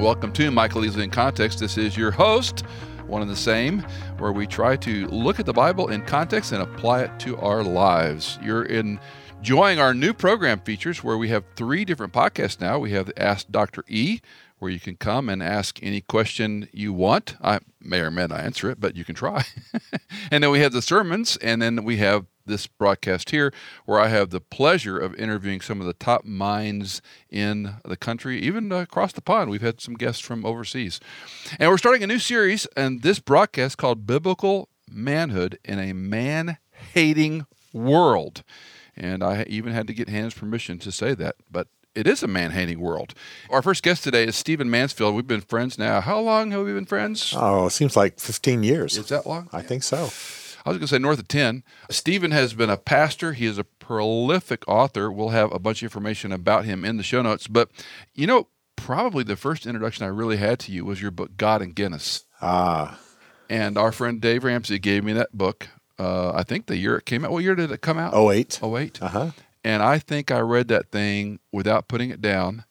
Welcome to Michael Easley in Context. This is your host, one and the same, where we try to look at the Bible in context and apply it to our lives. You're enjoying our new program features where we have three different podcasts now. We have Ask Dr. E, where you can come and ask any question you want. I may or may not answer it, but you can try. and then we have the sermons, and then we have this broadcast here, where I have the pleasure of interviewing some of the top minds in the country, even across the pond. We've had some guests from overseas. And we're starting a new series and this broadcast called Biblical Manhood in a Man Hating World. And I even had to get Hannah's permission to say that, but it is a man hating world. Our first guest today is Stephen Mansfield. We've been friends now. How long have we been friends? Oh, it seems like 15 years. Is that long? I think so. I was going to say north of 10. Stephen has been a pastor. He is a prolific author. We'll have a bunch of information about him in the show notes. But, you know, probably the first introduction I really had to you was your book, God and Guinness. Ah. And our friend Dave Ramsey gave me that book. Uh, I think the year it came out. What year did it come out? 08. 08. Uh huh. And I think I read that thing without putting it down.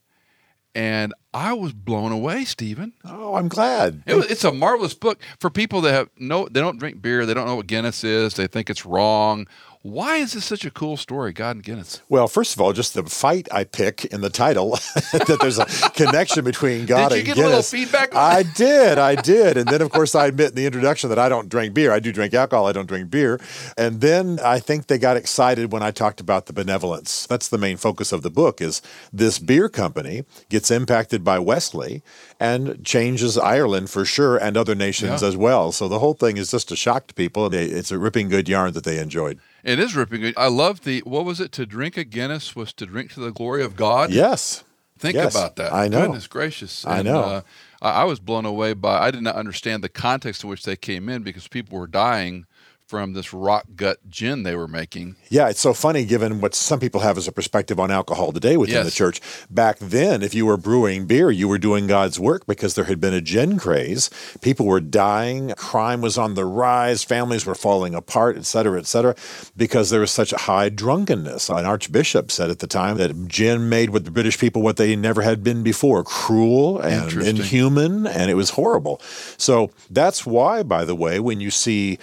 And I was blown away, Stephen. Oh, I'm glad. It was, it's a marvelous book for people that have no, they don't drink beer, they don't know what Guinness is, they think it's wrong, why is this such a cool story, God and Guinness? Well, first of all, just the fight I pick in the title that there's a connection between God and did and you get Guinness. A little feedback? I did, I did, and then of course I admit in the introduction that I don't drink beer. I do drink alcohol. I don't drink beer. And then I think they got excited when I talked about the benevolence. That's the main focus of the book. Is this beer company gets impacted by Wesley and changes Ireland for sure and other nations Yeah. as well. So the whole thing is just a shock to people. It's a ripping good yarn that they enjoyed. It is ripping. I love the what was it? To drink a Guinness was to drink to the glory of God. Yes. Think Yes, about that. I know. Goodness gracious. I know. Uh, I was blown away by. I did not understand the context in which they came in because people were dying from this rock gut gin they were making. Yeah, it's so funny given what some people have as a perspective on alcohol today within Yes. the church. Back then, if you were brewing beer, you were doing God's work because there had been a gin craze. People were dying, crime was on the rise, families were falling apart, et cetera, et cetera, because there was such a high drunkenness. An archbishop said at the time that gin made with the British people what they never had been before cruel and inhuman, and it was horrible. So that's why, by the way, when you see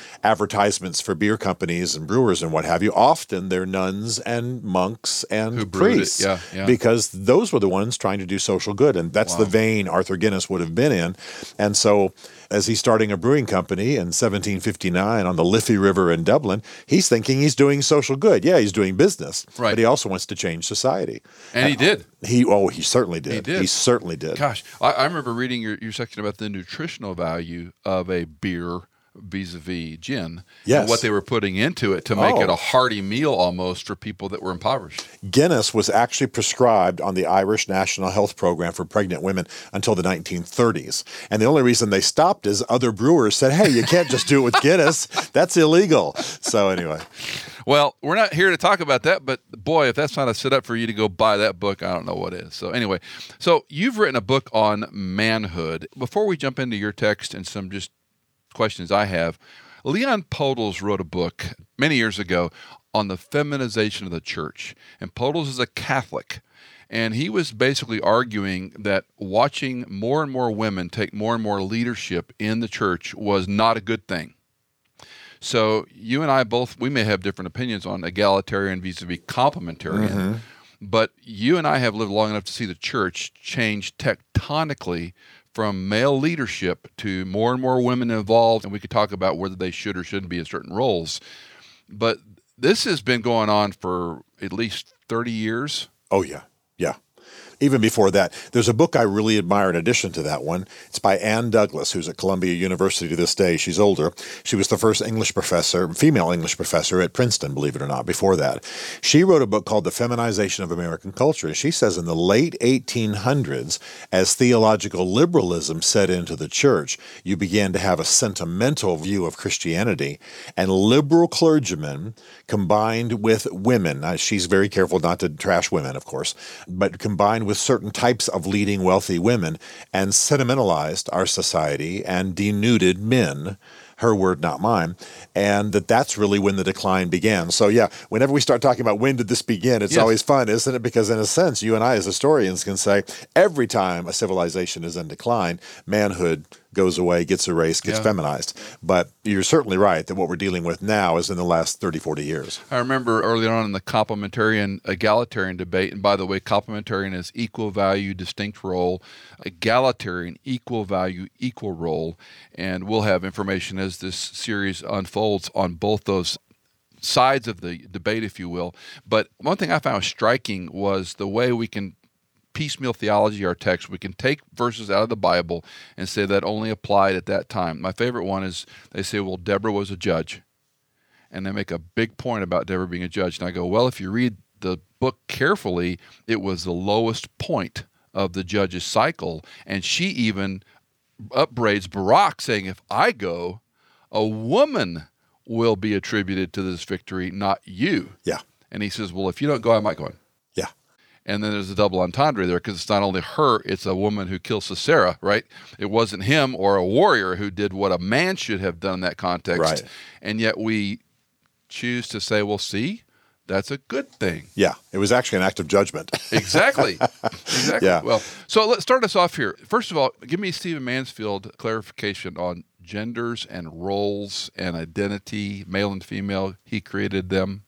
advertisements for beer companies and brewers and what have you, often they're nuns and monks and priests. yeah, yeah. Because those were the ones trying to do social good. And that's the vein Arthur Guinness would have been in. And so as he's starting a brewing company in 1759 on the Liffey River in Dublin, he's thinking he's doing social good. Yeah, he's doing business. Right. But he also wants to change society. And he uh, did. He oh, he certainly did. He did. certainly did. Gosh, I, I remember reading your, your section about the nutritional value of a beer vis-a-vis gin Yes. and what they were putting into it to make Oh. it a oh. hearty meal almost for people that were impoverished. Guinness was actually prescribed on the Irish National Health Program for pregnant women until the 1930s. And the only reason they stopped is other brewers said, hey, you can't just do it with Guinness. That's illegal. So, anyway, Well, we're not here to talk about that, but boy, if that's not a setup for you to go buy that book, I don't know what is. So, anyway, so you've written a book on manhood. Before we jump into your text and some just questions I have, Leon Podles wrote a book many years ago on the feminization of the church. And Podles is a Catholic. And he was basically arguing that watching more and more women take more and more leadership in the church was not a good thing. So you and I both we may have different opinions on egalitarian vis-a-vis complementarian, mm-hmm. but you and I have lived long enough to see the church change tectonically from male leadership to more and more women involved, and we could talk about whether they should or shouldn't be in certain roles. But this has been going on for at least 30 years. oh, yeah. Even before that, there's a book I really admire in addition to that one. It's by Ann Douglas, who's at Columbia University to this day. She's older. She was the first English professor, female English professor at Princeton, believe it or not, before that. She wrote a book called The Feminization of American Culture. And she says in the late 1800s, as theological liberalism set into the church, you began to have a sentimental view of Christianity, and liberal clergymen combined with women. Now, she's very careful not to trash women, of course, but combined with certain types of leading wealthy women and sentimentalized our society and denuded men her word, not mine, and that that's really when the decline began. So yeah, whenever we start talking about when did this begin, it's Yes. always fun, isn't it? Because in a sense, you and I as historians can say every time a civilization is in decline, manhood goes away, gets erased, gets Yeah. feminized. But you're certainly right that what we're dealing with now is in the last 30, 40 years. I remember early on in the complementarian egalitarian debate, and by the way, complementarian is equal value, distinct role, egalitarian, equal value, equal role. And we'll have information as this series unfolds on both those sides of the debate, if you will. But one thing I found striking was the way we can piecemeal theology our text. We can take verses out of the Bible and say that only applied at that time. My favorite one is they say, well, Deborah was a judge and they make a big point about Deborah being a judge. And I go, well, if you read the book carefully, it was the lowest point of the judge's cycle. And she even upbraids Barak, saying, if I go, a woman will be attributed to this victory, not you. Yeah. And he says, well, if you don't go, I might go. And then there's a double entendre there because it's not only her, it's a woman who killed Sisera, right? It wasn't him or a warrior who did what a man should have done in that context. Right. And yet we choose to say, well, see, that's a good thing. Yeah. It was actually an act of judgment. Exactly. exactly. Yeah. Well, so let's start us off here. First of all, give me Stephen Mansfield clarification on genders and roles and identity, male and female. He created them.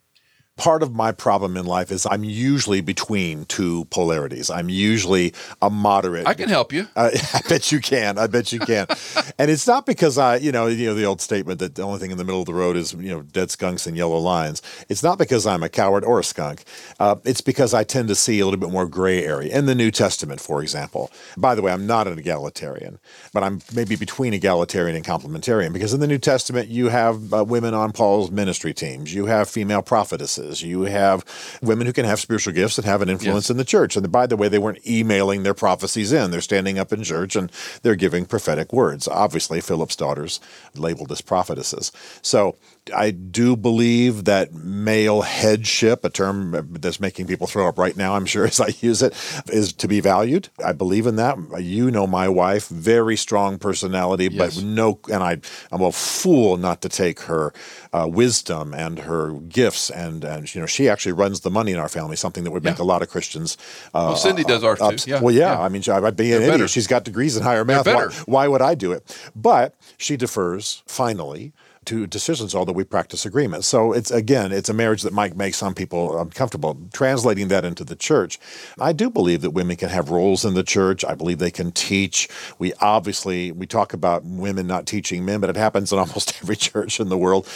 Part of my problem in life is I'm usually between two polarities. I'm usually a moderate. I can help you. Uh, I bet you can. I bet you can. and it's not because I, you know, you know the old statement that the only thing in the middle of the road is you know dead skunks and yellow lions. It's not because I'm a coward or a skunk. Uh, it's because I tend to see a little bit more gray area in the New Testament, for example. By the way, I'm not an egalitarian, but I'm maybe between egalitarian and complementarian because in the New Testament you have uh, women on Paul's ministry teams. You have female prophetesses. You have women who can have spiritual gifts and have an influence Yes. in the church. And by the way, they weren't emailing their prophecies in. They're standing up in church and they're giving prophetic words. Obviously, Philip's daughters labeled as prophetesses. So I do believe that male headship, a term that's making people throw up right now, I'm sure as I use it, is to be valued. I believe in that. You know my wife, very strong personality, Yes. but no, and I, I'm a fool not to take her uh, wisdom and her gifts, and and you know she actually runs the money in our family, something that would make Yeah. a lot of Christians. Uh, Well, Cindy does ours too. Yeah, well, yeah, yeah. I mean, I'd be an idiot. better. She's got degrees in higher math. Why, why would I do it? But she defers finally to decisions, although we practice agreement. So it's again, it's a marriage that might make some people uncomfortable. Translating that into the church, I do believe that women can have roles in the church. I believe they can teach. We obviously we talk about women not teaching men, but it happens in almost every church in the world.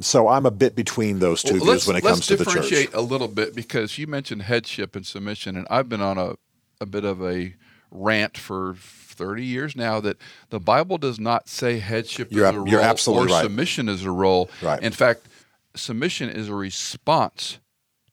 So I'm a bit between those two Well, views when it comes to the church. Let's differentiate a little bit because you mentioned headship and submission, and I've been on a, a bit of a rant for 30 years now that the Bible does not say headship You're is a you're role absolutely or right. submission is a role. Right. In fact, submission is a response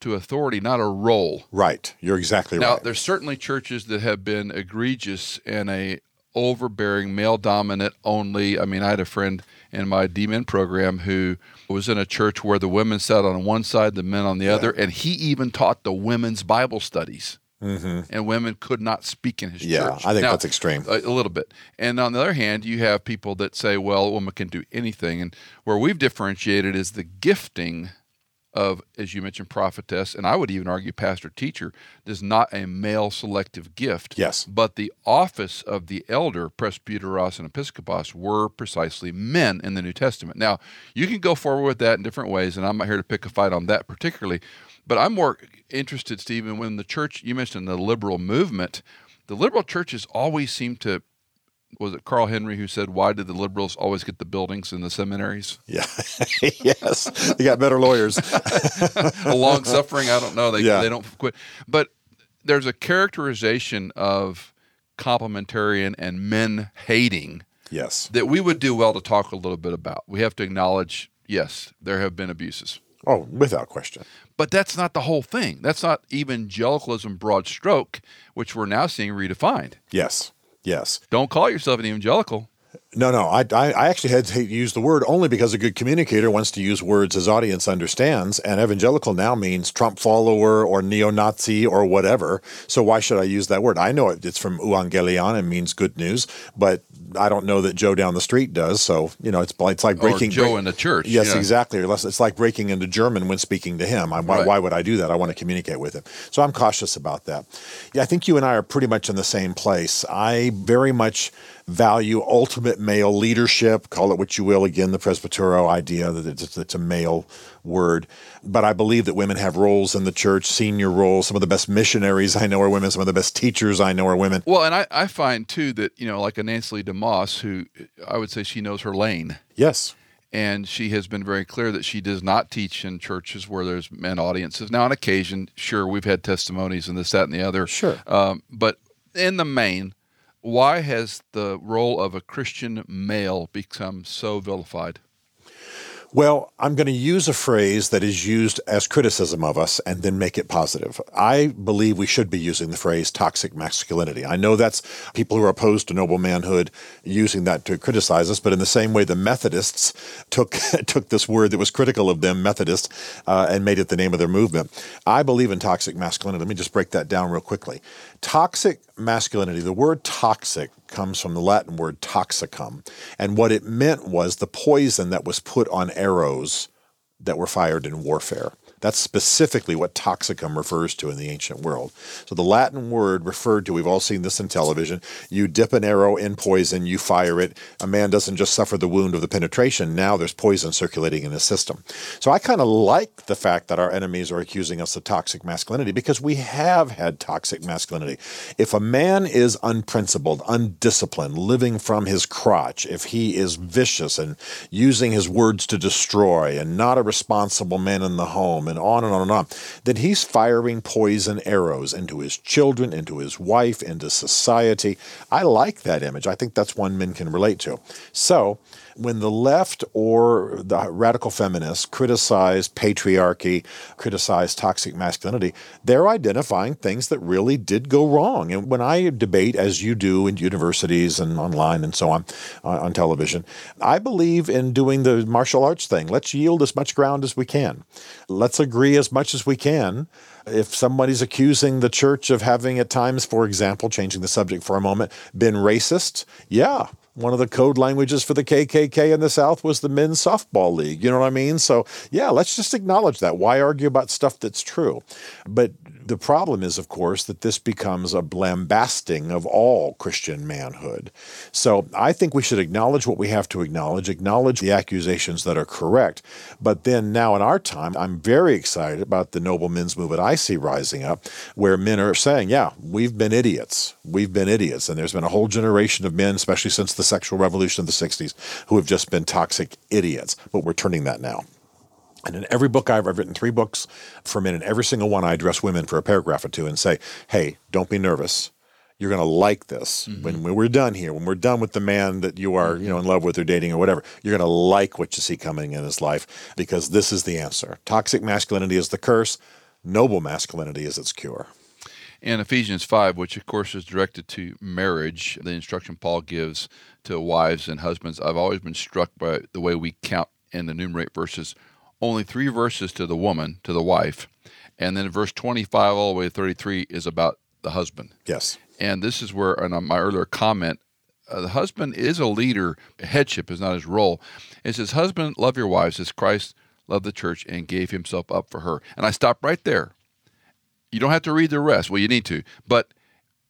to authority, not a role. Right, you're exactly Now, right. Now, there's certainly churches that have been egregious in a overbearing, male dominant only. I mean, I had a friend in my D-Min program who was in a church where the women sat on one side, the men on the other, and he even taught the women's Bible studies. Mm-hmm. And women could not speak in his Yeah, church. Yeah, I think Now, that's extreme. A, a little bit. And on the other hand, you have people that say, well, a woman can do anything. And where we've differentiated is the gifting of, as you mentioned, prophetess, and I would even argue pastor teacher, is not a male selective gift. Yes. But the office of the elder, presbyteros and episcopos, were precisely men in the New Testament. Now, you can go forward with that in different ways, and I'm not here to pick a fight on that particularly. But I'm more interested, Stephen, when the church, you mentioned the liberal movement, the liberal churches always seem to was it Carl Henry who said, "Why did the liberals always get the buildings in the seminaries?" Yeah, yes, they got better lawyers. a long suffering. I don't know. They Yeah. they don't quit. But there's a characterization of complementarian and men hating yes. that we would do well to talk a little bit about. We have to acknowledge, yes, there have been abuses. Oh, without question. But that's not the whole thing. That's not evangelicalism broad stroke, which we're now seeing redefined. Yes. Yes. Don't call yourself an evangelical. No, no. I, I, I actually had to use the word only because a good communicator wants to use words his audience understands. And evangelical now means Trump follower or neo Nazi or whatever. So why should I use that word? I know it, it's from euangelion and means good news, but I don't know that Joe down the street does. So, you know, it's, it's like breaking. Or Joe break, in the church. Yes, yeah. exactly. It's like breaking into German when speaking to him. I, why, Right. why would I do that? I want to communicate with him. So I'm cautious about that. Yeah, I think you and I are pretty much in the same place. I very much value ultimate male leadership, call it what you will. Again, the Presbytero idea that it's, it's a male word. But I believe that women have roles in the church, senior roles. Some of the best missionaries I know are women. Some of the best teachers I know are women. Well, and I, I find too that, you know, like a Nancy Lee DeMoss, who I would say she knows her lane. Yes. And she has been very clear that she does not teach in churches where there's men audiences. Now, on occasion, sure, we've had testimonies and this, that, and the other. Sure. Um, but in the main, why has the role of a Christian male become so vilified? Well, I'm going to use a phrase that is used as criticism of us and then make it positive. I believe we should be using the phrase toxic masculinity. I know that's people who are opposed to noble manhood using that to criticize us, but in the same way the Methodists took took this word that was critical of them, Methodist, uh, and made it the name of their movement. I believe in toxic masculinity. Let me just break that down real quickly. Toxic masculinity, the word toxic comes from the Latin word toxicum. And what it meant was the poison that was put on arrows that were fired in warfare. That's specifically what toxicum refers to in the ancient world. So the Latin word referred to, we've all seen this in television. You dip an arrow in poison, you fire it. A man doesn't just suffer the wound of the penetration, now there's poison circulating in his system. So I kind of like the fact that our enemies are accusing us of toxic masculinity because we have had toxic masculinity. If a man is unprincipled, undisciplined, living from his crotch, if he is vicious and using his words to destroy and not a responsible man in the home, and on and on and on, then he's firing poison arrows into his children, into his wife, into society. I like that image. I think that's one men can relate to. So, when the left or the radical feminists criticize patriarchy, criticize toxic masculinity, they're identifying things that really did go wrong. And when I debate, as you do in universities and online and so on, uh, on television, I believe in doing the martial arts thing. Let's yield as much ground as we can. Let's agree as much as we can. If somebody's accusing the church of having, at times, for example, changing the subject for a moment, been racist, yeah, one of the code languages for the KKK in the South was the men's softball league. You know what I mean? So, yeah, let's just acknowledge that. Why argue about stuff that's true? But the problem is, of course, that this becomes a lambasting of all Christian manhood. So I think we should acknowledge what we have to acknowledge, acknowledge the accusations that are correct. But then now in our time, I'm very excited about the noble men's movement I see rising up, where men are saying, yeah, we've been idiots. We've been idiots. And there's been a whole generation of men, especially since the sexual revolution of the 60s, who have just been toxic idiots. But we're turning that now. And in every book I've, I've written three books for men, and every single one I address women for a paragraph or two and say, hey, don't be nervous. You're going to like this. Mm-hmm. When, when we're done here, when we're done with the man that you are, you know, in love with or dating or whatever, you're going to like what you see coming in his life because this is the answer. Toxic masculinity is the curse. Noble masculinity is its cure. In Ephesians 5, which of course is directed to marriage, the instruction Paul gives to wives and husbands, I've always been struck by the way we count and enumerate verses. Only three verses to the woman, to the wife, and then verse 25 all the way to 33 is about the husband. Yes. And this is where, on my earlier comment, uh, the husband is a leader. Headship is not his role. It says, Husband, love your wives as Christ loved the church and gave himself up for her. And I stop right there. You don't have to read the rest. Well, you need to. But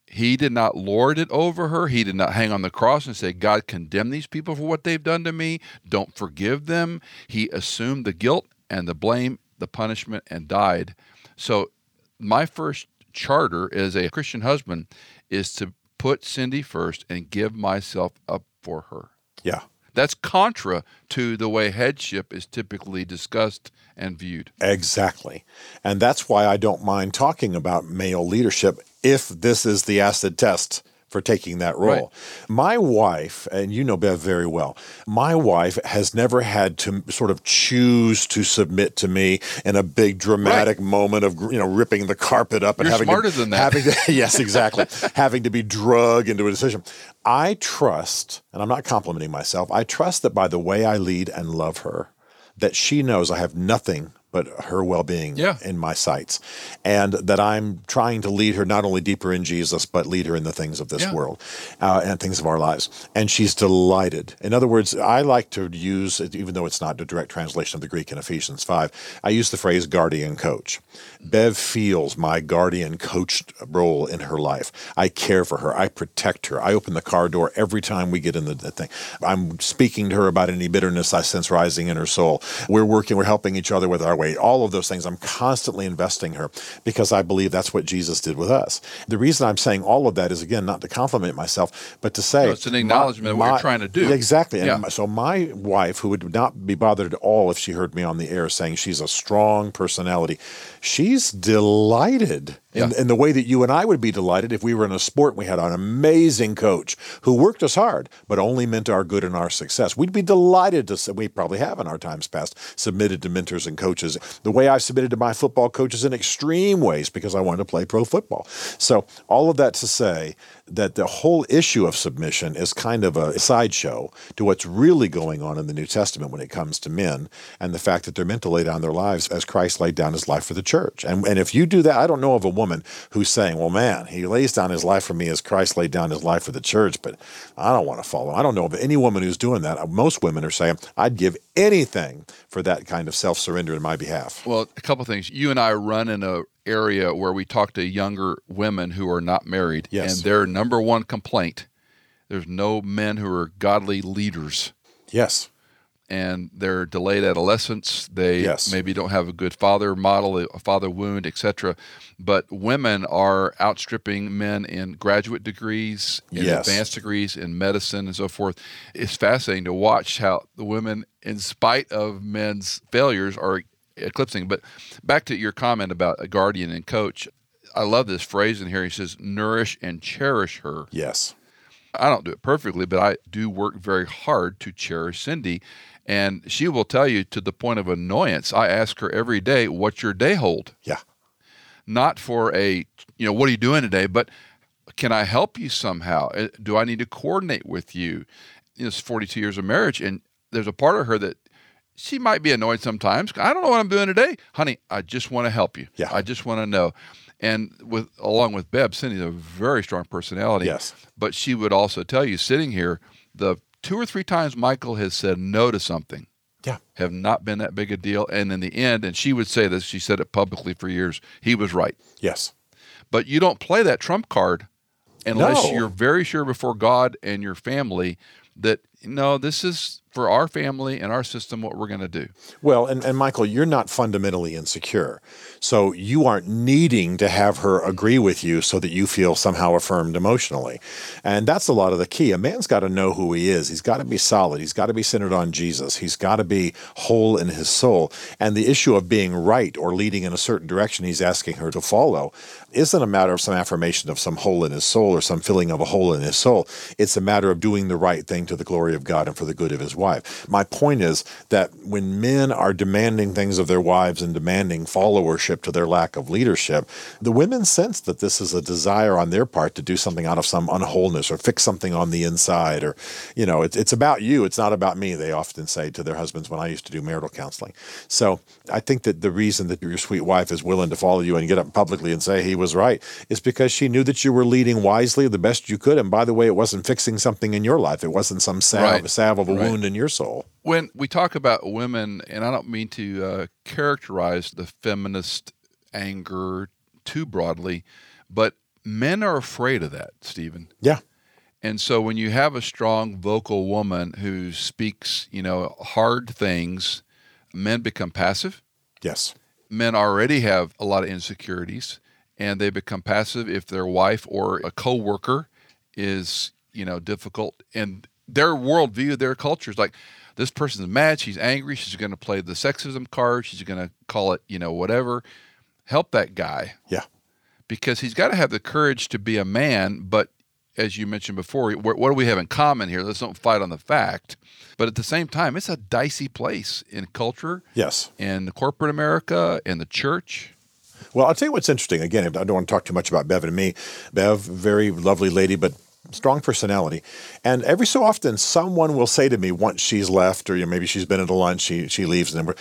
he did not lord it over her. He did not hang on the cross and say, God, condemn these people for what they've done to me. Don't forgive them. He assumed the guilt and the blame, the punishment, and died. So, my first charter as a Christian husband is to put Cindy first and give myself up for her. Yeah. That's contra to the way headship is typically discussed and viewed. Exactly. And that's why I don't mind talking about male leadership if this is the acid test for taking that role. Right. My wife, and you know Bev very well, my wife has never had to sort of choose to submit to me in a big dramatic moment of you know ripping the carpet up and You're having smarter to, than that. having to yes exactly having to be drug into a decision. I trust, and I'm not complimenting myself. I trust that by the way I lead and love her, that she knows I have nothing but her well-being Yeah. in my sights and that i'm trying to lead her not only deeper in jesus but lead her in the things of this Yeah. world uh, and things of our lives and she's delighted in other words i like to use even though it's not a direct translation of the greek in ephesians 5 i use the phrase guardian coach bev feels my guardian coach role in her life. I care for her. I protect her. I open the car door every time we get in the, the thing. I'm speaking to her about any bitterness i sense rising in her soul. We're working we're helping each other with our weight all of those things. I'm constantly investing her because i believe that's what jesus did with us. The reason i'm saying all of that is again not to compliment myself but to say No, it's an acknowledgement of what you're trying to do. exactly. And Yeah. my- so my wife who would not be bothered at all if she heard me on the air saying she's a strong personality she's delighted in, Yeah. in the way that you and I would be delighted if we were in a sport and we had an amazing coach who worked us hard, but only meant our good and our success. We'd be delighted to, we probably have in our times past, submitted to mentors and coaches the way I've submitted to my football coaches in extreme ways because I wanted to play pro football. So, all of that to say that the whole issue of submission is kind of a sideshow to what's really going on in the New Testament when it comes to men and the fact that they're meant to lay down their lives as Christ laid down his life for the church. And, and if you do that, I don't know of a woman who's saying, well, man, he lays down his life for me as Christ laid down his life for the church, but I don't want to follow. I don't know of any woman who's doing that. Most women are saying, I'd give anything for that kind of self surrender in my behalf. Well, a couple things. You and I run in a area where we talk to younger women who are not married, Yes. and their number one complaint: there's no men who are godly leaders, Yes. And they're delayed adolescence. They Yes. maybe don't have a good father model, a father wound, etc. But women are outstripping men in graduate degrees, in Yes. advanced degrees, in medicine, and so forth. It's fascinating to watch how the women, in spite of men's failures, are eclipsing. But back to your comment about a guardian and coach. I love this phrase in here. He says, "Nourish and cherish her." Yes. I don't do it perfectly, but I do work very hard to cherish Cindy. And she will tell you to the point of annoyance. I ask her every day, What's your day hold? Yeah. Not for a, you know, what are you doing today? But can I help you somehow? Uh, Do I need to coordinate with you? You know, It's 42 years of marriage. And there's a part of her that she might be annoyed sometimes. I don't know what I'm doing today. Honey, I just want to help you. Yeah. I just want to know. And with along with Bev, Cindy's a very strong personality. Yes. But she would also tell you, sitting here, the two or three times Michael has said no to something Yeah. have not been that big a deal. And in the end, and she would say this, she said it publicly for years, he was right. Yes. But you don't play that trump card unless No. you're very sure before God and your family that, no, this is for our family and our system what we're going to do. Well, and, and Michael, you're not fundamentally insecure. So you aren't needing to have her agree with you so that you feel somehow affirmed emotionally. And that's a lot of the key. A man's got to know who he is. He's got to be solid. He's got to be centered on Jesus. He's got to be whole in his soul. And the issue of being right or leading in a certain direction he's asking her to follow isn't a matter of some affirmation of some hole in his soul or some filling of a hole in his soul. It's a matter of doing the right thing to the glory of God and for the good of his wife. My point is that when men are demanding things of their wives and demanding followership to their lack of leadership, the women sense that this is a desire on their part to do something out of some unwholeness or fix something on the inside or, you know, it's, it's about you. It's not about me, they often say to their husbands when I used to do marital counseling. So I think that the reason that your sweet wife is willing to follow you and get up publicly and say he was right is because she knew that you were leading wisely the best you could. And by the way, it wasn't fixing something in your life. It wasn't some salve, Right. salve of a Right. wound in your soul. When we talk about women, and I don't mean to uh, characterize the feminist anger too broadly, but men are afraid of that, Stephen. Yeah. And so when you have a strong vocal woman who speaks, you know, hard things, men become passive. Yes. Men already have a lot of insecurities and they become passive if their wife or a coworker is, you know, difficult and their worldview, their culture is like this person's mad, she's angry, she's going to play the sexism card, she's going to call it, you know, whatever. Help that guy Yeah. because he's got to have the courage to be a man, but as you mentioned before, what, what do we have in common here? Let's don't fight on the fact. But at the same time, it's a dicey place in culture, Yes. in corporate America, in the church. Well, I'll tell you what's interesting. Again, I don't want to talk too much about Bev and me. Bev, very lovely lady, but strong personality. And every so often, someone will say to me once she's left, or you know, maybe she's been at a lunch, she she leaves, and then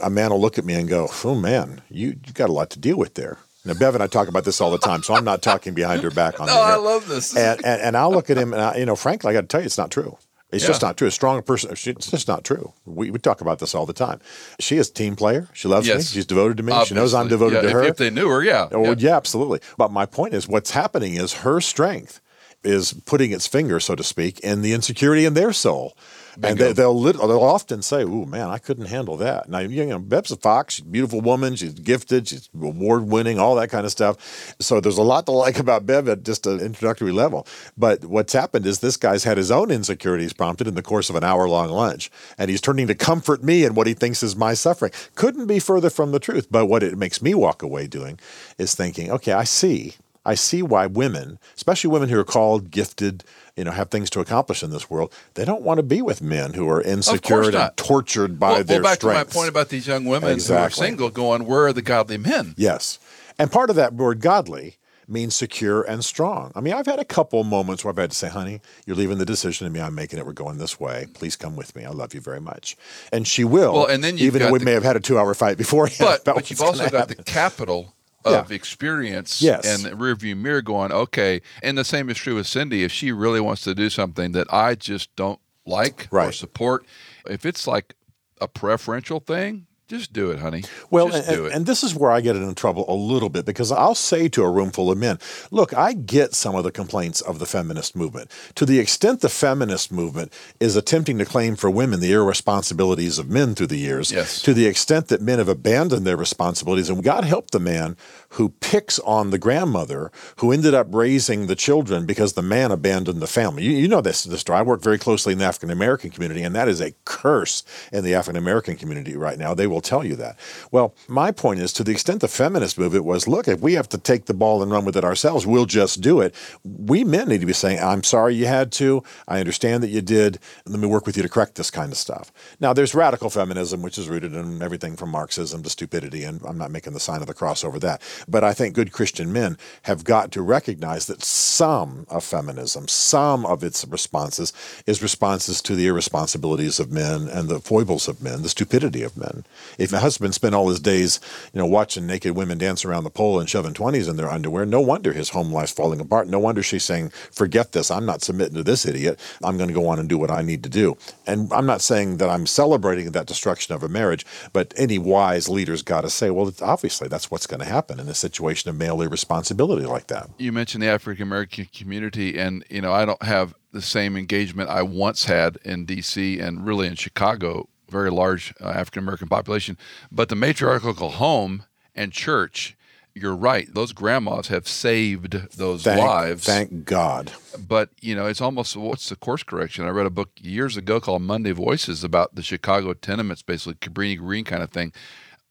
a man will look at me and go, "Oh man, you you got a lot to deal with there." Now, Bev and I talk about this all the time, so I'm not talking behind her back on Oh, the I love this. and, and and I'll look at him, and I, you know, frankly, I got to tell you, it's not true. It's just not true. A strong person, it's just not true. We, we talk about this all the time. She is a team player. She loves me. She's devoted to me. She knows I'm devoted Yeah, to if- her. If, they knew her, yeah. Oh, yeah. yeah. absolutely. But my point is, what's happening is her strength is putting its finger, so to speak, in the insecurity in their soul. And Bingo. they, they'll they'll often say, "Ooh, man, I couldn't handle that." Now, you know, Bev's a fox. She's a beautiful woman. She's gifted. She's award winning. All that kind of stuff. So there's a lot to like about Bev at just an introductory level. But what's happened is this guy's had his own insecurities prompted in the course of an hour long lunch, and he's turning to comfort me in what he thinks is my suffering. Couldn't be further from the truth. But what it makes me walk away doing is thinking, okay, I see. I see why women, especially women who are called, gifted, you know, have things to accomplish in this world, they don't want to be with men who are insecure and tortured by well, their well, back strengths. to my point about these young women who are single going, where are the godly men? Yes. And part of that word godly means secure and strong. I mean, I've had a couple moments where I've had to say, honey, you're leaving the decision to me. I'm making it. We're going this way. Please come with me. I love you very much. And she will. Well, and then even though we the- may have had a two hour fight beforehand. But, but you've also got the happen. Capital Yeah. of experience Yes. and the rearview mirror going, okay. And the same is true with Cindy. If she really wants to do something that I just don't like or support, if it's like a preferential thing, just do it, honey. Well, just and, do it. and this is where I get into trouble a little bit because I'll say to a room full of men, look, I get some of the complaints of the feminist movement. To the extent the feminist movement is attempting to claim for women the irresponsibilities of men through the years, Yes. to the extent that men have abandoned their responsibilities, and God help the man who picks on the grandmother who ended up raising the children because the man abandoned the family. You, you know this, this story. I work very closely in the African American community, and that is a curse in the African American community right now. They will tell you that. Well, my point is to the extent the feminist movement was look, if we have to take the ball and run with it ourselves, we'll just do it. We men need to be saying, I'm sorry you had to. I understand that you did. Let me work with you to correct this kind of stuff. Now, there's radical feminism, which is rooted in everything from Marxism to stupidity, and I'm not making the sign of the cross over that. But I think good Christian men have got to recognize that some of feminism, some of its responses, is responses to the irresponsibilities of men and the foibles of men, the stupidity of men. If a husband spent all his days, you know, watching naked women dance around the pole and shoving twenties in their underwear, no wonder his home life's falling apart. No wonder she's saying, "Forget this. I'm not submitting to this idiot. I'm going to go on and do what I need to do." And I'm not saying that I'm celebrating that destruction of a marriage, but any wise leader's got to say, "Well, obviously that's what's going to happen in a situation of male irresponsibility like that." you mentioned the African American community, and you know I don't have the same engagement I once had in D.C. and really in Chicago, very large uh, African American population. But the matriarchal home and church, you're right; those grandmas have saved those Thank, lives. thank God. but you know, it's almost what's the course correction? I read a book years ago called Monday Voices about the Chicago tenements, basically Cabrini Green kind of thing.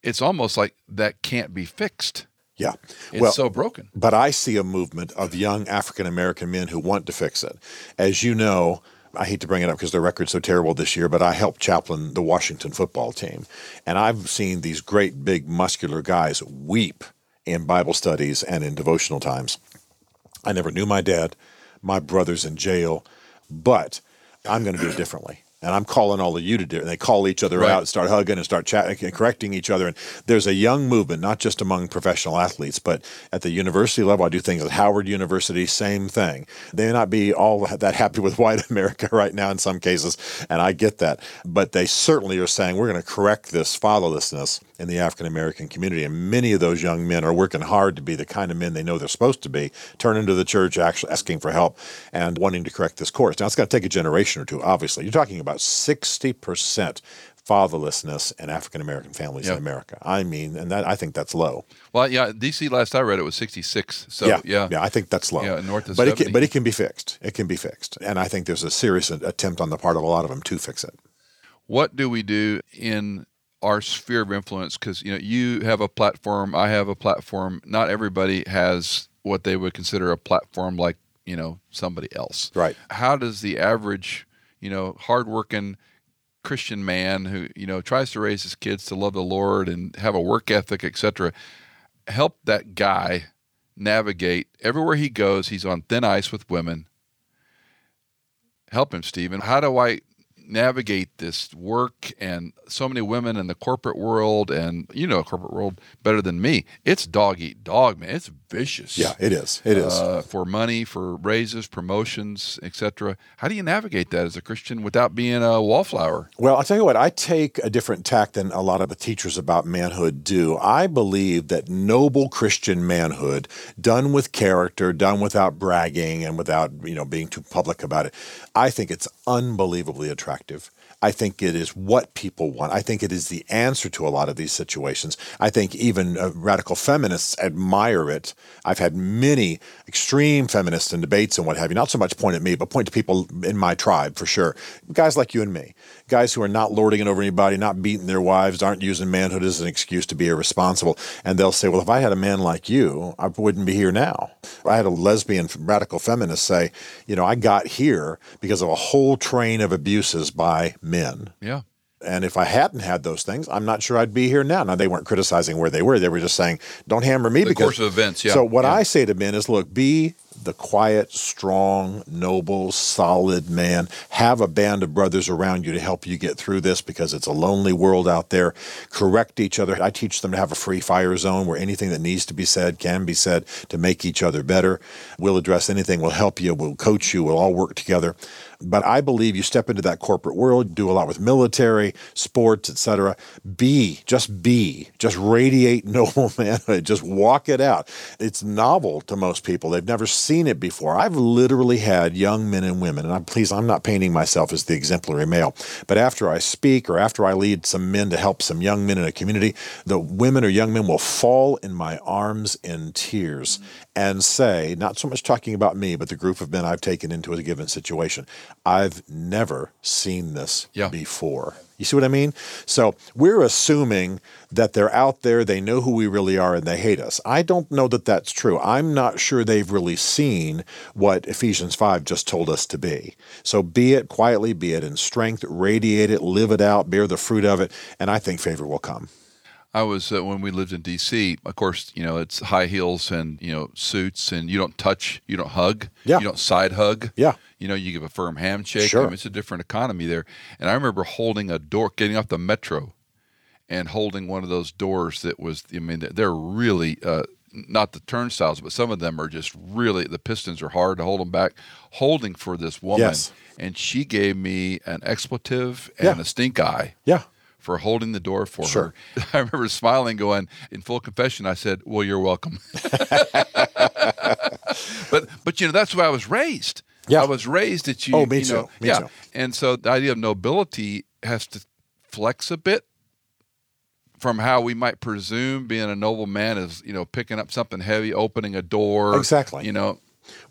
It's almost like that can't be fixed. Yeah. It's well, so broken. But I see a movement of young African American men who want to fix it. As you know, I hate to bring it up because their record's so terrible this year, but I helped chaplain the Washington football team. And I've seen these great, big, muscular guys weep in Bible studies and in devotional times. I never knew my dad. My brother's in jail, but I'm going to do it differently. And I'm calling all of you to do it. And they call each other Right. out and start hugging and start chatting and correcting each other. And there's a young movement, not just among professional athletes, but at the university level. I do things at Howard University, same thing. They may not be all that happy with white America right now in some cases, and I get that. But they certainly are saying we're going to correct this fatherlessness in the African American community. And many of those young men are working hard to be the kind of men they know they're supposed to be, turning to the church, actually asking for help, and wanting to correct this course. Now, it's going to take a generation or two, obviously. You're talking about 60% fatherlessness in African American families Yeah. in America. I mean, and that I think that's low. Well, yeah, DC last I read it was 66. So yeah, yeah, yeah, I think that's low. Yeah, north of but it can, but it can be fixed. It can be fixed, and I think there's a serious attempt on the part of a lot of them to fix it. what do we do in our sphere of influence because you know you have a platform i have a platform not everybody has what they would consider a platform like you know, somebody else. Right. How does the average, you know, hardworking Christian man who, you know, tries to raise his kids to love the Lord and have a work ethic, etc., help that guy navigate everywhere he goes, he's on thin ice with women. Help him, Stephen. How do I navigate this work and so many women in the corporate world and you know corporate world better than me. It's dog eat dog man. It's vicious Yeah, it is. It is. uh, for money for raises promotions etc how do you navigate that as a christian without being a wallflower Well, I'll tell you what, I take a different tack than a lot of the teachers about manhood do. I believe that noble Christian manhood, done with character, done without bragging and without, you know, being too public about it, I think it's unbelievably attractive. I think it is what people want. I think it is the answer to a lot of these situations. I think even uh, radical feminists admire it. I've had many extreme feminists in debates and what have you, not so much point at me, but point to people in my tribe for sure. Guys like you and me, guys who are not lording it over anybody, not beating their wives, aren't using manhood as an excuse to be irresponsible. And they'll say, well, if I had a man like you, I wouldn't be here now. I had a lesbian radical feminist say, you know, I got here because of a whole train of abuses by men. Yeah And if I hadn't had those things, I'm not sure I'd be here now. Now they weren't criticizing where they were; they were just saying, "Don't hammer me." The because course of events, yeah, So what yeah. I say to men is, look, be the quiet, strong, noble, solid man. Have a band of brothers around you to help you get through this because it's a lonely world out there. Correct each other. I teach them to have a free fire zone where anything that needs to be said can be said to make each other better. We'll address anything. We'll help you. We'll coach you. We'll all work together. But I believe you step into that corporate world, do a lot with military, sports, etc. Be, just be, just radiate noble manhood. Just walk it out. It's novel to most people. They've never seen it before. I've literally had young men and women, and I'm please, I'm not painting myself as the exemplary male, but after I speak or after I lead some men to help some young men in a community, the women or young men will fall in my arms in tears and say, not so much talking about me, but the group of men I've taken into a given situation, I've never seen this Yeah. before. You see what I mean? So we're assuming that they're out there, they know who we really are, and they hate us. I don't know that that's true. I'm not sure they've really seen what Ephesians 5 just told us to be. So be it quietly, be it in strength, radiate it, live it out, bear the fruit of it, and I think favor will come. I was uh, when we lived in D.C. Of course, you know it's high heels and you know suits, and you don't touch, you don't hug, Yeah. you don't side hug. Yeah. you know you give a firm handshake. Sure. I mean, it's a different economy there. And I remember holding a door, getting off the metro, and holding one of those doors that was. I mean, they're really uh, not the turnstiles, but some of them are just really the pistons are hard to hold them back. Holding for this woman, Yes. and she gave me an expletive and Yeah. a stink eye Yeah. For holding the door for Sure. her. I remember smiling, going in full confession. I said, "Well, you're welcome." but but you know that's why I was raised. Yeah. I was raised that you. Oh, me you know, too. Me yeah, too. and so the idea of nobility has to flex a bit from how we might presume being a noble man is, you know, picking up something heavy, opening a door. Exactly. You know,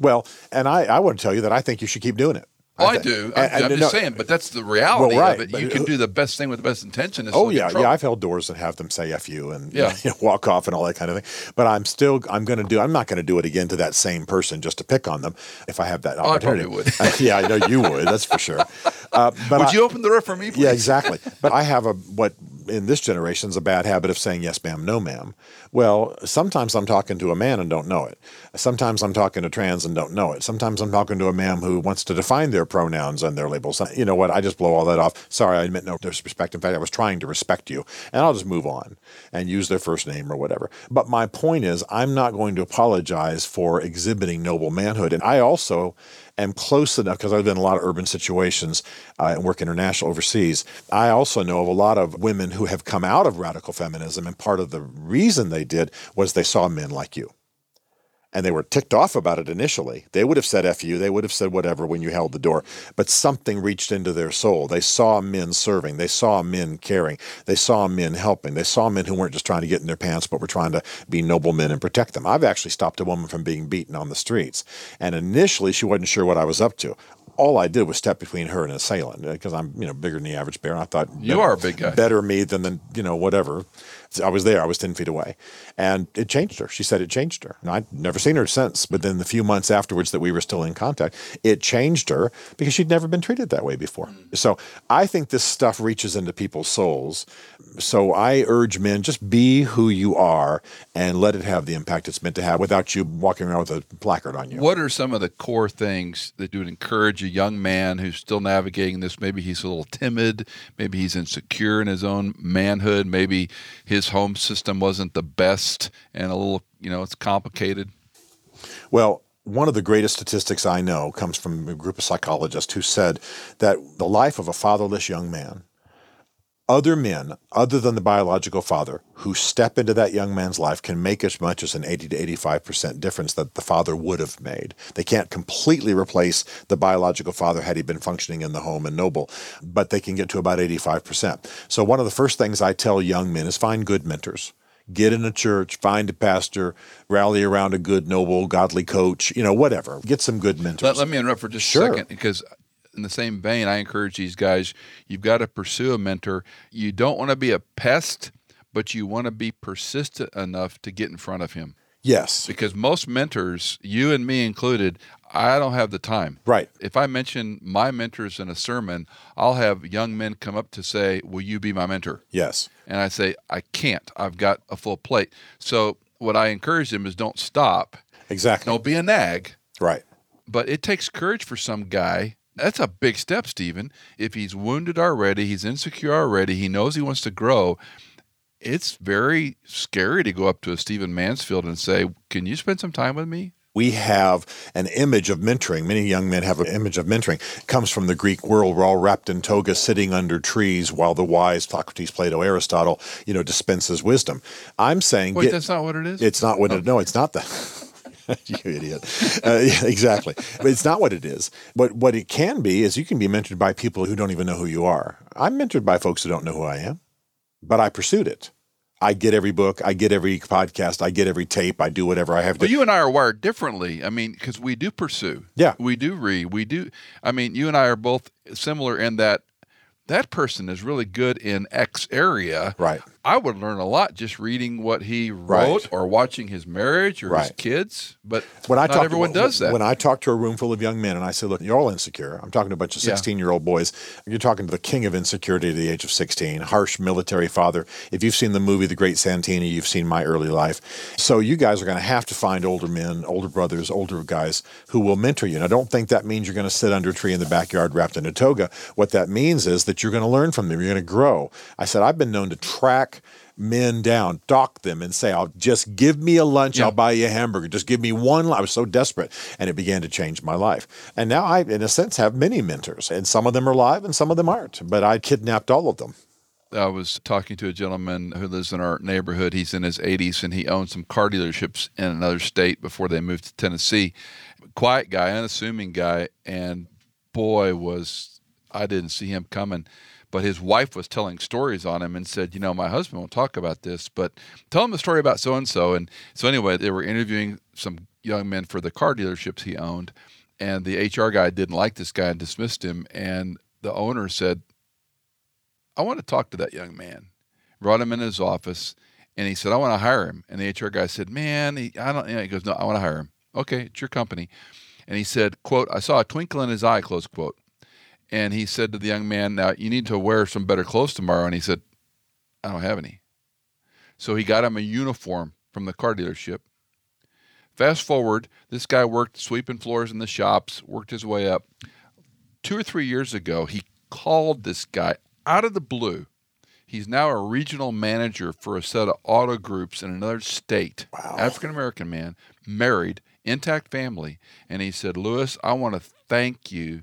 Well, and I, I want to tell you that I think you should keep doing it. Oh, I, thi- do. I, am no- just saying, but that's the reality Well, right, of it. You can do the best thing with the best intention. Oh still get in yeah, yeah. I've held doors and have them say "f you" and Yeah. you know, walk off and all that kind of thing. But I'm still I'm going to do. I'm not going to do it again to that same person just to pick on them if I have that Oh, I opportunity. would. yeah, I know you would. That's for sure. Uh, but Would I- you open the door for me, please? yeah, exactly. But I have a what in this generation is a bad habit of saying yes, ma'am, no, ma'am. Well, sometimes I'm talking to a man and don't know it. Sometimes I'm talking to trans and don't know it. Sometimes I'm talking to a ma'am who wants to define their pronouns and their labels. You know what? I just blow all that off. Sorry, I meant no disrespect. In fact, I was trying to respect you, and I'll just move on and use their first name or whatever. But my point is, I'm not going to apologize for exhibiting noble manhood, and I also am close enough because I've been in a lot of urban situations uh, and work international overseas. I also know of a lot of women who have come out of radical feminism, and part of the reason they did was they saw men like you. And they were ticked off about it initially. They would have said F you, they would have said whatever when you held the door. But something reached into their soul. They saw men serving, they saw men caring, they saw men helping, they saw men who weren't just trying to get in their pants, but were trying to be noble men and protect them. I've actually stopped a woman from being beaten on the streets. And initially, she wasn't sure what I was up to. All I did was step between her and an assailant uh, because I'm, you know, bigger than the average bear. And I thought You are a big guy. better me than the, you know, whatever. I was there. I was 10 feet away. And it changed her. She said it changed her. And I'd never seen her since. But then the few months afterwards that we were still in contact, it changed her because she'd never been treated that way before. Mm. So I think this stuff reaches into people's souls. So I urge men just be who you are and let it have the impact it's meant to have without you walking around with a placard on you. What are some of the core things that would encourage a young man who's still navigating this? Maybe he's a little timid, maybe he's insecure in his own manhood, maybe his home system wasn't the best and a little, you know, it's complicated. Well, one of the greatest statistics I know comes from a group of psychologists who said that the life of a fatherless young man other men, other than the biological father, who step into that young man's life can make as much as an 80 to 85% difference that the father would have made. They can't completely replace the biological father had he been functioning in the home and noble, but they can get to about 85%. So, one of the first things I tell young men is find good mentors get in a church, find a pastor, rally around a good, noble, godly coach, you know, whatever. Get some good mentors. Let, let me interrupt for just sure. a second because in the same vein, I encourage these guys you've got to pursue a mentor. You don't want to be a pest, but you want to be persistent enough to get in front of him. Yes. Because most mentors, you and me included, I don't have the time. Right. If I mention my mentors in a sermon, I'll have young men come up to say, Will you be my mentor? Yes. And I say, I can't. I've got a full plate. So what I encourage them is don't stop. Exactly. Don't be a nag. Right. But it takes courage for some guy that's a big step, Stephen. If he's wounded already, he's insecure already, he knows he wants to grow. It's very scary to go up to a Stephen Mansfield and say, Can you spend some time with me? we have an image of mentoring. Many young men have an image of mentoring. It comes from the Greek world. We're all wrapped in toga, sitting under trees, while the wise Socrates, Plato, Aristotle, you know, dispenses wisdom. I'm saying, wait, get, that's not what it is. It's not what oh. it. No, it's not that. you idiot. Uh, yeah, exactly. But it's not what it is. But what it can be is you can be mentored by people who don't even know who you are. I'm mentored by folks who don't know who I am, but I pursued it. I get every book, I get every podcast, I get every tape, I do whatever I have to. But you and I are wired differently. I mean, because we do pursue. Yeah. We do read. We do. I mean, you and I are both similar in that that person is really good in X area. Right. I would learn a lot just reading what he wrote right. or watching his marriage or right. his kids. But when I not talk everyone to, does that. When I talk to a room full of young men and I say, look, you're all insecure. I'm talking to a bunch of 16 yeah. year old boys. You're talking to the king of insecurity at the age of 16, harsh military father. If you've seen the movie The Great Santini, you've seen my early life. So you guys are going to have to find older men, older brothers, older guys who will mentor you. And I don't think that means you're going to sit under a tree in the backyard wrapped in a toga. What that means is that you're going to learn from them. You're going to grow. I said, I've been known to track men down, dock them, and say, "I'll just give me a lunch. Yeah. I'll buy you a hamburger. Just give me one." I was so desperate, and it began to change my life. And now I, in a sense, have many mentors, and some of them are alive, and some of them aren't. But I kidnapped all of them. I was talking to a gentleman who lives in our neighborhood. He's in his 80s and he owns some car dealerships in another state before they moved to Tennessee. Quiet guy, unassuming guy, and boy was I didn't see him coming but his wife was telling stories on him and said, you know, my husband won't talk about this, but tell him a story about so and so. And so anyway, they were interviewing some young men for the car dealerships he owned, and the HR guy didn't like this guy and dismissed him. And the owner said, I want to talk to that young man. Brought him in his office, and he said, I want to hire him. And the HR guy said, Man, he, I don't. You know, he goes, No, I want to hire him. Okay, it's your company. And he said, "quote I saw a twinkle in his eye." Close quote and he said to the young man, Now you need to wear some better clothes tomorrow. And he said, I don't have any. So he got him a uniform from the car dealership. Fast forward, this guy worked sweeping floors in the shops, worked his way up. Two or three years ago, he called this guy out of the blue. He's now a regional manager for a set of auto groups in another state. Wow. African American man, married, intact family. And he said, Lewis, I want to thank you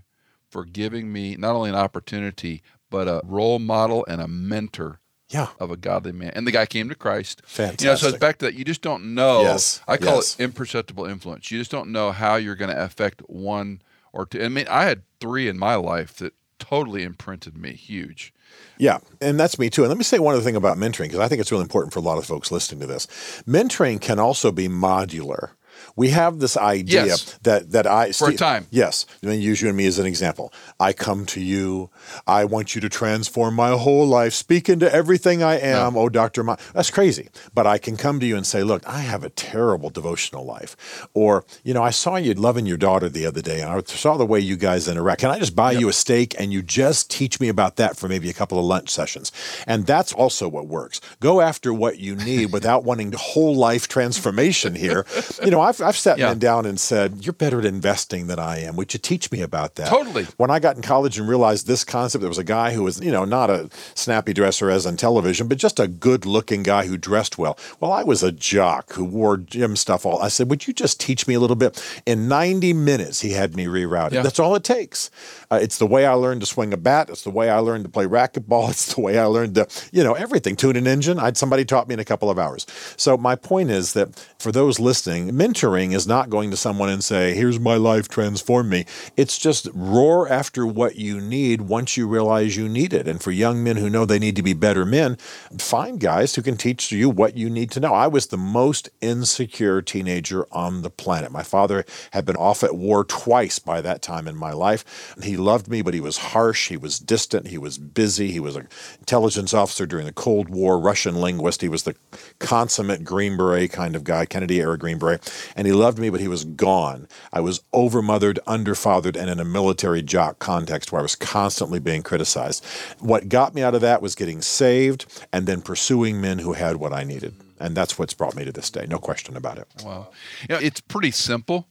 for giving me not only an opportunity, but a role model and a mentor yeah. of a godly man. And the guy came to Christ. Fantastic. You know, so it's back to that. You just don't know. Yes. I call yes. it imperceptible influence. You just don't know how you're going to affect one or two. I mean, I had three in my life that totally imprinted me huge. Yeah, and that's me too. And let me say one other thing about mentoring because I think it's really important for a lot of folks listening to this. Mentoring can also be modular We have this idea Yes. that that I For a time. Yes, let me use you and me as an example. I come to you. I want you to transform my whole life. Speak into everything I am. Oh, Doctor, Ma- that's crazy. But I can come to you and say, look, I have a terrible devotional life, or you know, I saw you loving your daughter the other day, and I saw the way you guys interact. Can I just buy you a steak and you just teach me about that for maybe a couple of lunch sessions? And that's also what works. Go after what you need without wanting whole life transformation here. You know, I've, I've sat Yeah. men down and said, You're better at investing than I am. Would you teach me about that? Totally. When I got in college and realized this concept, there was a guy who was, you know, not a snappy dresser as on television, but just a good looking guy who dressed well. Well, I was a jock who wore gym stuff all. I said, Would you just teach me a little bit? In 90 minutes, he had me rerouted. Yeah. That's all it takes. Uh, it's the way I learned to swing a bat. It's the way I learned to play racquetball. It's the way I learned to, you know, everything. Tune an engine. I'd somebody taught me in a couple of hours. So my point is that for those listening, mentoring is not going to someone and say, "Here's my life, transform me." It's just roar after what you need once you realize you need it. And for young men who know they need to be better men, find guys who can teach you what you need to know. I was the most insecure teenager on the planet. My father had been off at war twice by that time in my life. He loved me, but he was harsh. He was distant. He was busy. He was an intelligence officer during the Cold War, Russian linguist. He was the consummate Green Beret kind of guy, Kennedy era Green Beret. And he loved me, but he was gone. I was overmothered, underfathered, and in a military jock context where I was constantly being criticized. What got me out of that was getting saved and then pursuing men who had what I needed. And that's what's brought me to this day. No question about it. Wow. You know, it's pretty simple,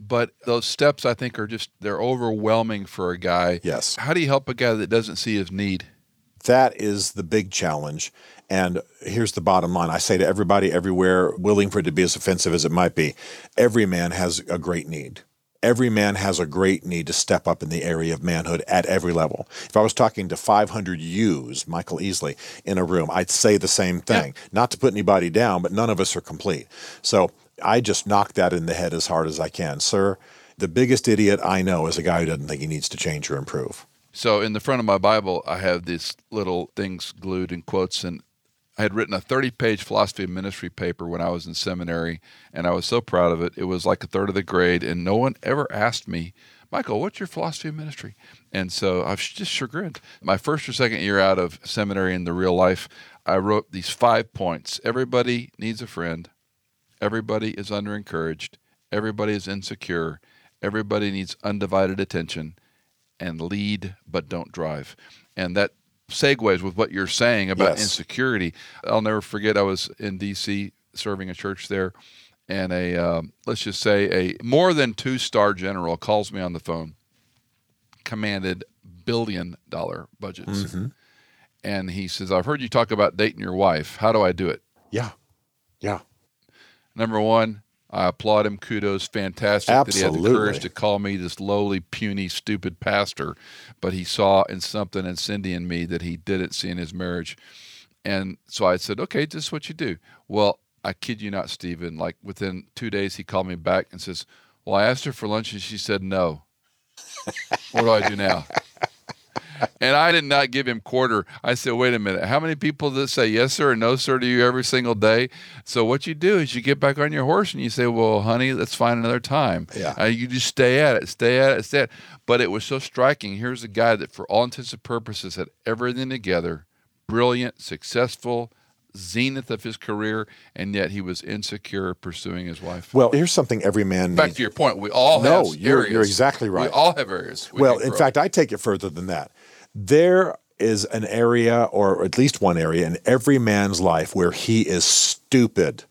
but those steps I think are just they're overwhelming for a guy. Yes. How do you help a guy that doesn't see his need? That is the big challenge. And here's the bottom line I say to everybody everywhere, willing for it to be as offensive as it might be, every man has a great need. Every man has a great need to step up in the area of manhood at every level. If I was talking to 500 yous, Michael Easley, in a room, I'd say the same thing. Not to put anybody down, but none of us are complete. So I just knock that in the head as hard as I can. Sir, the biggest idiot I know is a guy who doesn't think he needs to change or improve. So in the front of my Bible, I have these little things glued in quotes, and I had written a 30-page philosophy of ministry paper when I was in seminary, and I was so proud of it. It was like a third of the grade, and no one ever asked me, Michael, what's your philosophy of ministry? And so I was just chagrined. My first or second year out of seminary in the real life, I wrote these five points. Everybody needs a friend. Everybody is under encouraged. Everybody is insecure. Everybody needs undivided attention and lead but don't drive. And that segues with what you're saying about Yes. insecurity. I'll never forget I was in DC serving a church there and a um, let's just say a more than two star general calls me on the phone commanded billion dollar budgets and he says i've heard you talk about dating your wife how do i do it Yeah. Yeah. Number one, I applaud him. Kudos, fantastic that he had the courage to call me this lowly, puny, stupid pastor. But he saw in something in Cindy and me that he didn't see in his marriage. And so I said, okay, this is what you do. Well, I kid you not, Stephen. Like within two days, he called me back and says, well, I asked her for lunch and she said no. what do I do now? And I did not give him quarter. I said, wait a minute. How many people that say yes, sir, or no, sir to you every single day? So what you do is you get back on your horse and you say, well, honey, let's find another time. Yeah. Uh, you just stay at it, stay at it, stay at it. But it was so striking. Here's a guy that, for all intents and purposes, had everything together brilliant, successful, zenith of his career, and yet he was insecure pursuing his wife. Well, here's something every man Back needs. to your point, we all No, have you're- you're exactly right. We all have areas. we well, in grow. fact, I take it further than that. There is an area, or at least one area, in every man's life where he is stupid,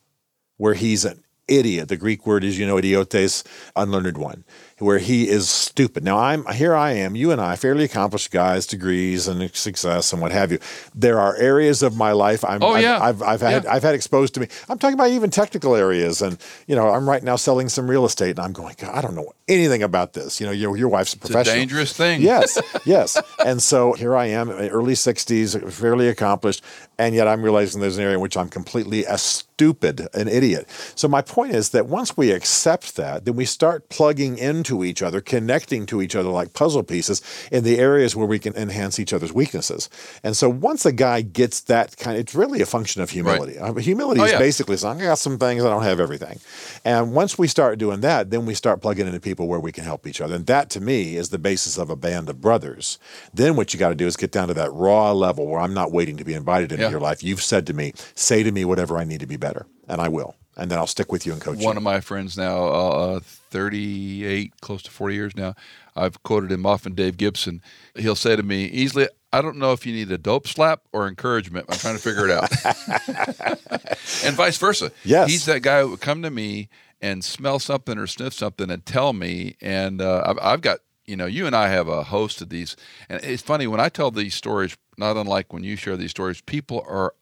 where he's an idiot. The Greek word is, you know, idiotes, unlearned one, where he is stupid. Now, I'm here. I am. You and I, fairly accomplished guys, degrees and success and what have you. There are areas of my life I'm. Oh, I've, yeah. I've, I've had. Yeah. I've had exposed to me. I'm talking about even technical areas, and you know, I'm right now selling some real estate, and I'm going. God, I don't know anything about this. You know, your your wife's a it's a dangerous thing. Yes, yes. And so here I am, early 60s, fairly accomplished, and yet I'm realizing there's an area in which I'm completely a stupid, an idiot. So my point is that once we accept that, then we start plugging into each other, connecting to each other like puzzle pieces in the areas where we can enhance each other's weaknesses. And so once a guy gets that kind, it's really a function of humility. Right. humility oh, is yeah. basically saying, I got some things, I don't have everything. And once we start doing that, then we start plugging into people where we can help each other. And that to me is the basis of a band of brothers. Then what you got to do is get down to that raw level where I'm not waiting to be invited into yeah. your life. You've said to me, say to me whatever I need to be better, and I will. And then I'll stick with you and coach One you. of my friends now, uh, 38, close to 40 years now, I've quoted him often, Dave Gibson. He'll say to me easily, I don't know if you need a dope slap or encouragement. I'm trying to figure it out. and vice versa. Yes. He's that guy who would come to me and smell something or sniff something and tell me. And uh, I've, I've got, you know, you and I have a host of these. And it's funny when I tell these stories, not unlike when you share these stories, people are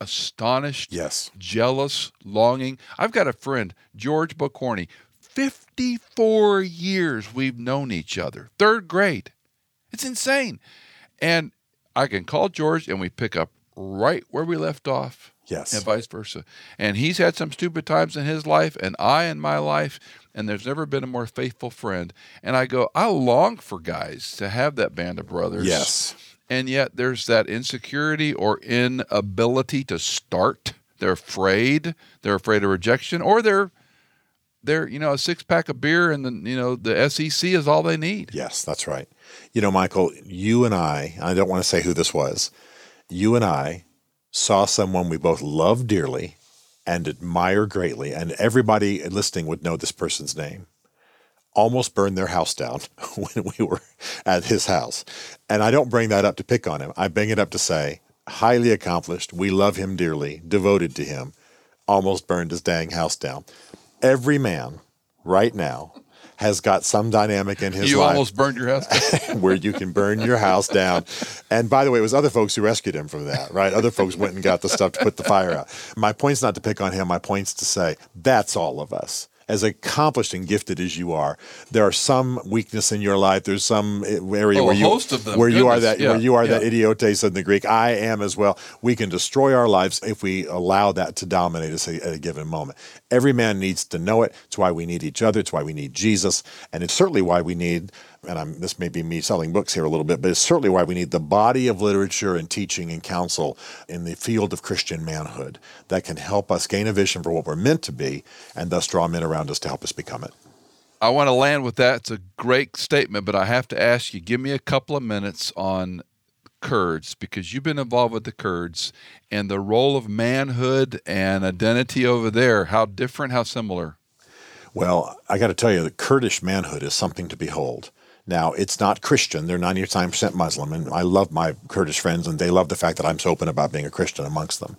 astonished, yes, jealous, longing. I've got a friend, George Bocorny. 54 years we've known each other. Third grade. It's insane. And I can call George and we pick up right where we left off. Yes. And vice versa. And he's had some stupid times in his life and I in my life. And there's never been a more faithful friend. And I go, I long for guys to have that band of brothers. Yes. And yet there's that insecurity or inability to start. They're afraid. They're afraid of rejection, or they're they're you know a six pack of beer and the you know the SEC is all they need. Yes, that's right. You know, Michael, you and I. I don't want to say who this was. You and I saw someone we both love dearly and admire greatly, and everybody listening would know this person's name, almost burned their house down when we were at his house. And I don't bring that up to pick on him. I bring it up to say, highly accomplished, we love him dearly, devoted to him, almost burned his dang house down. Every man right now has got some dynamic in his you life. You almost burned your house down. where you can burn your house down. And by the way, it was other folks who rescued him from that, right? Other folks went and got the stuff to put the fire out. My point's not to pick on him. My point's to say that's all of us as accomplished and gifted as you are, there are some weakness in your life. There's some uh, area oh, where you where you are that yeah, where you are yeah. that idiotes in the Greek. I am as well. We can destroy our lives if we allow that to dominate us at a given moment. Every man needs to know it. It's why we need each other. It's why we need Jesus, and it's certainly why we need and I'm, this may be me selling books here a little bit, but it's certainly why we need the body of literature and teaching and counsel in the field of Christian manhood that can help us gain a vision for what we're meant to be and thus draw men around us to help us become it. I want to land with that. It's a great statement, but I have to ask you give me a couple of minutes on Kurds because you've been involved with the Kurds and the role of manhood and identity over there. How different, how similar? Well, I got to tell you, the Kurdish manhood is something to behold. Now, it's not Christian. They're 99% Muslim. And I love my Kurdish friends, and they love the fact that I'm so open about being a Christian amongst them.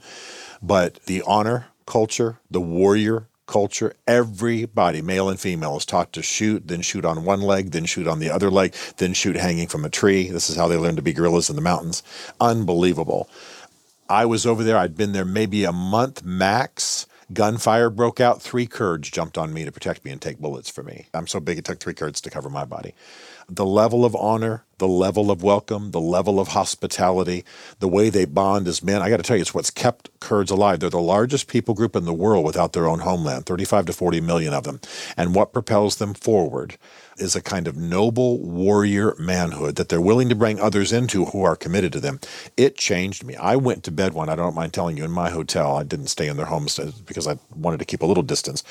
But the honor culture, the warrior culture, everybody, male and female, is taught to shoot, then shoot on one leg, then shoot on the other leg, then shoot hanging from a tree. This is how they learn to be guerrillas in the mountains. Unbelievable. I was over there, I'd been there maybe a month max Gunfire broke out. Three Kurds jumped on me to protect me and take bullets for me. I'm so big it took three Kurds to cover my body. The level of honor, the level of welcome, the level of hospitality, the way they bond as men. I got to tell you, it's what's kept Kurds alive. They're the largest people group in the world without their own homeland, 35 to 40 million of them. And what propels them forward is a kind of noble warrior manhood that they're willing to bring others into who are committed to them. It changed me. I went to bed one, I don't mind telling you, in my hotel. I didn't stay in their homes uh, because I wanted to keep a little distance.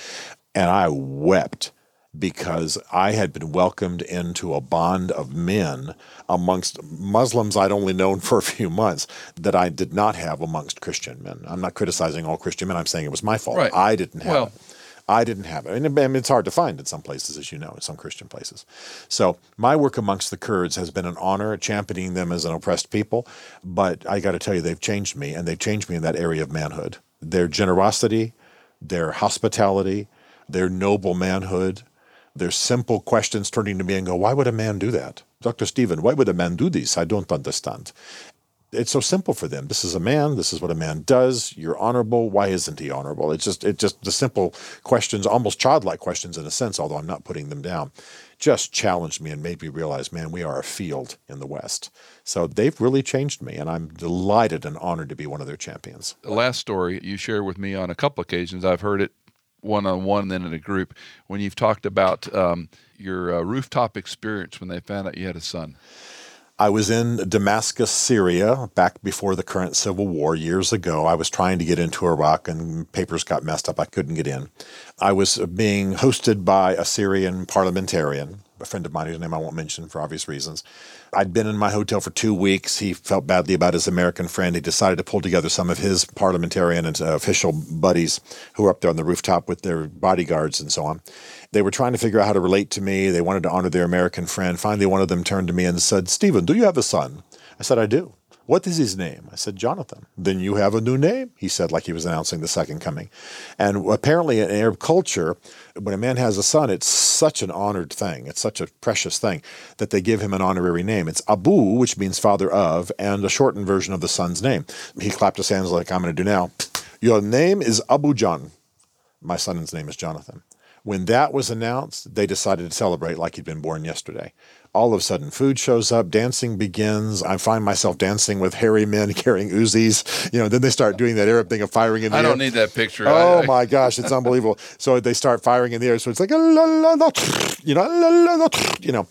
And I wept because I had been welcomed into a bond of men amongst Muslims I'd only known for a few months that I did not have amongst Christian men. I'm not criticizing all Christian men. I'm saying it was my fault. Right. I didn't have well, it. I didn't have it. And it's hard to find in some places, as you know, in some Christian places. So my work amongst the Kurds has been an honor, championing them as an oppressed people. But I got to tell you, they've changed me, and they've changed me in that area of manhood. Their generosity, their hospitality, their noble manhood, their simple questions turning to me and go, why would a man do that? Dr. Stephen, why would a man do this? I don't understand it's so simple for them. This is a man. This is what a man does. You're honorable. Why isn't he honorable? It's just it just the simple questions, almost childlike questions in a sense, although I'm not putting them down, just challenged me and made me realize, man, we are a field in the West. So they've really changed me, and I'm delighted and honored to be one of their champions. The last story you shared with me on a couple occasions, I've heard it one on one, then in a group, when you've talked about um, your uh, rooftop experience when they found out you had a son. I was in Damascus, Syria, back before the current civil war years ago. I was trying to get into Iraq and papers got messed up. I couldn't get in. I was being hosted by a Syrian parliamentarian, a friend of mine whose name I won't mention for obvious reasons. I'd been in my hotel for two weeks. He felt badly about his American friend. He decided to pull together some of his parliamentarian and uh, official buddies who were up there on the rooftop with their bodyguards and so on. They were trying to figure out how to relate to me. They wanted to honor their American friend. Finally, one of them turned to me and said, Stephen, do you have a son? I said, I do. What is his name? I said, Jonathan. Then you have a new name, he said, like he was announcing the second coming. And apparently, in Arab culture, when a man has a son, it's such an honored thing. It's such a precious thing that they give him an honorary name. It's Abu, which means father of, and a shortened version of the son's name. He clapped his hands like I'm going to do now. Your name is Abu John. My son's name is Jonathan. When that was announced, they decided to celebrate like he'd been born yesterday. All of a sudden, food shows up, dancing begins. I find myself dancing with hairy men carrying Uzis. You know, then they start doing that Arab thing of firing in the I air. I don't need that picture. Oh I, I, my gosh, it's unbelievable. So they start firing in the air. So it's like, ah, la, la, la, you know, la, la, la, you know.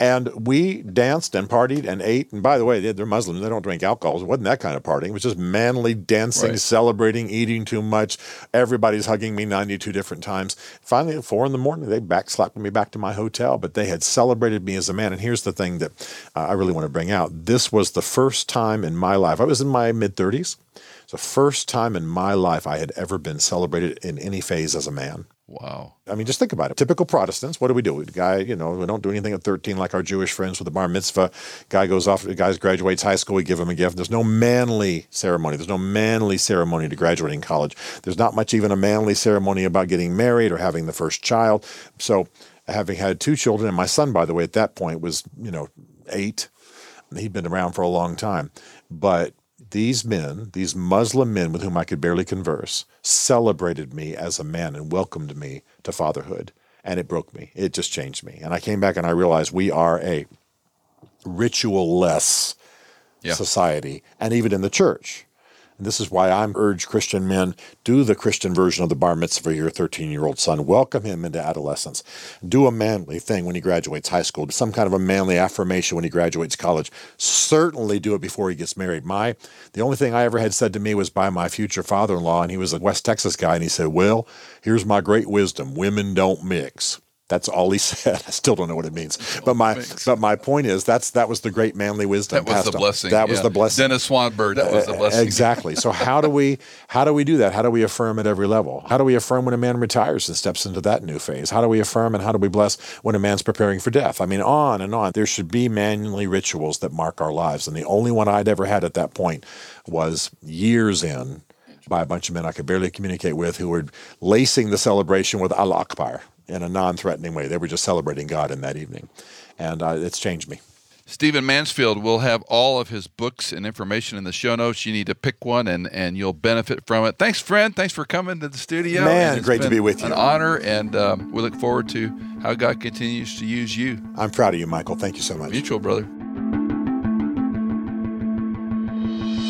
And we danced and partied and ate. And by the way, they're Muslims. They don't drink alcohol. It wasn't that kind of partying. It was just manly dancing, Right. celebrating, eating too much. Everybody's hugging me 92 different times. Finally, at four in the morning, they backslapped me back to my hotel. But they had celebrated me as a man. And here's the thing that uh, I really want to bring out. This was the first time in my life. I was in my mid 30s. It's the first time in my life I had ever been celebrated in any phase as a man. wow. I mean, just think about it. Typical Protestants, what do we do? The guy, you know, we don't do anything at 13 like our Jewish friends with the bar mitzvah. Guy goes off, the guy graduates high school, we give him a gift. There's no manly ceremony. There's no manly ceremony to graduating college. There's not much even a manly ceremony about getting married or having the first child. So, having had two children, and my son, by the way, at that point was, you know, eight. He'd been around for a long time. But these men, these Muslim men with whom I could barely converse, celebrated me as a man and welcomed me to fatherhood. And it broke me. It just changed me. And I came back and I realized we are a ritual less Yeah. society, and even in the church. And this is why I'm urge Christian men do the Christian version of the bar mitzvah for your 13 year old son. Welcome him into adolescence. Do a manly thing when he graduates high school. Some kind of a manly affirmation when he graduates college. Certainly do it before he gets married. My the only thing I ever had said to me was by my future father-in-law, and he was a West Texas guy, and he said, "Well, here's my great wisdom: women don't mix." That's all he said. I still don't know what it means, but my but my point is that's that was the great manly wisdom. That was the on. blessing. That was the blessing. Dennis Swanberg. That was the blessing. Exactly. So how do we how do we do that? How do we affirm at every level? How do we affirm when a man retires and steps into that new phase? How do we affirm and how do we bless when a man's preparing for death? I mean, on and on. There should be manly rituals that mark our lives, and the only one I'd ever had at that point was years in by a bunch of men I could barely communicate with who were lacing the celebration with Al Akbar in a non-threatening way. They were just celebrating God in that evening, and uh, it's changed me. Stephen Mansfield will have all of his books and information in the show notes. You need to pick one, and and you'll benefit from it. Thanks, friend. Thanks for coming to the studio. Man, great to be with you. An honor, and um, we look forward to how God continues to use you. I'm proud of you, Michael. Thank you so much. Mutual, brother.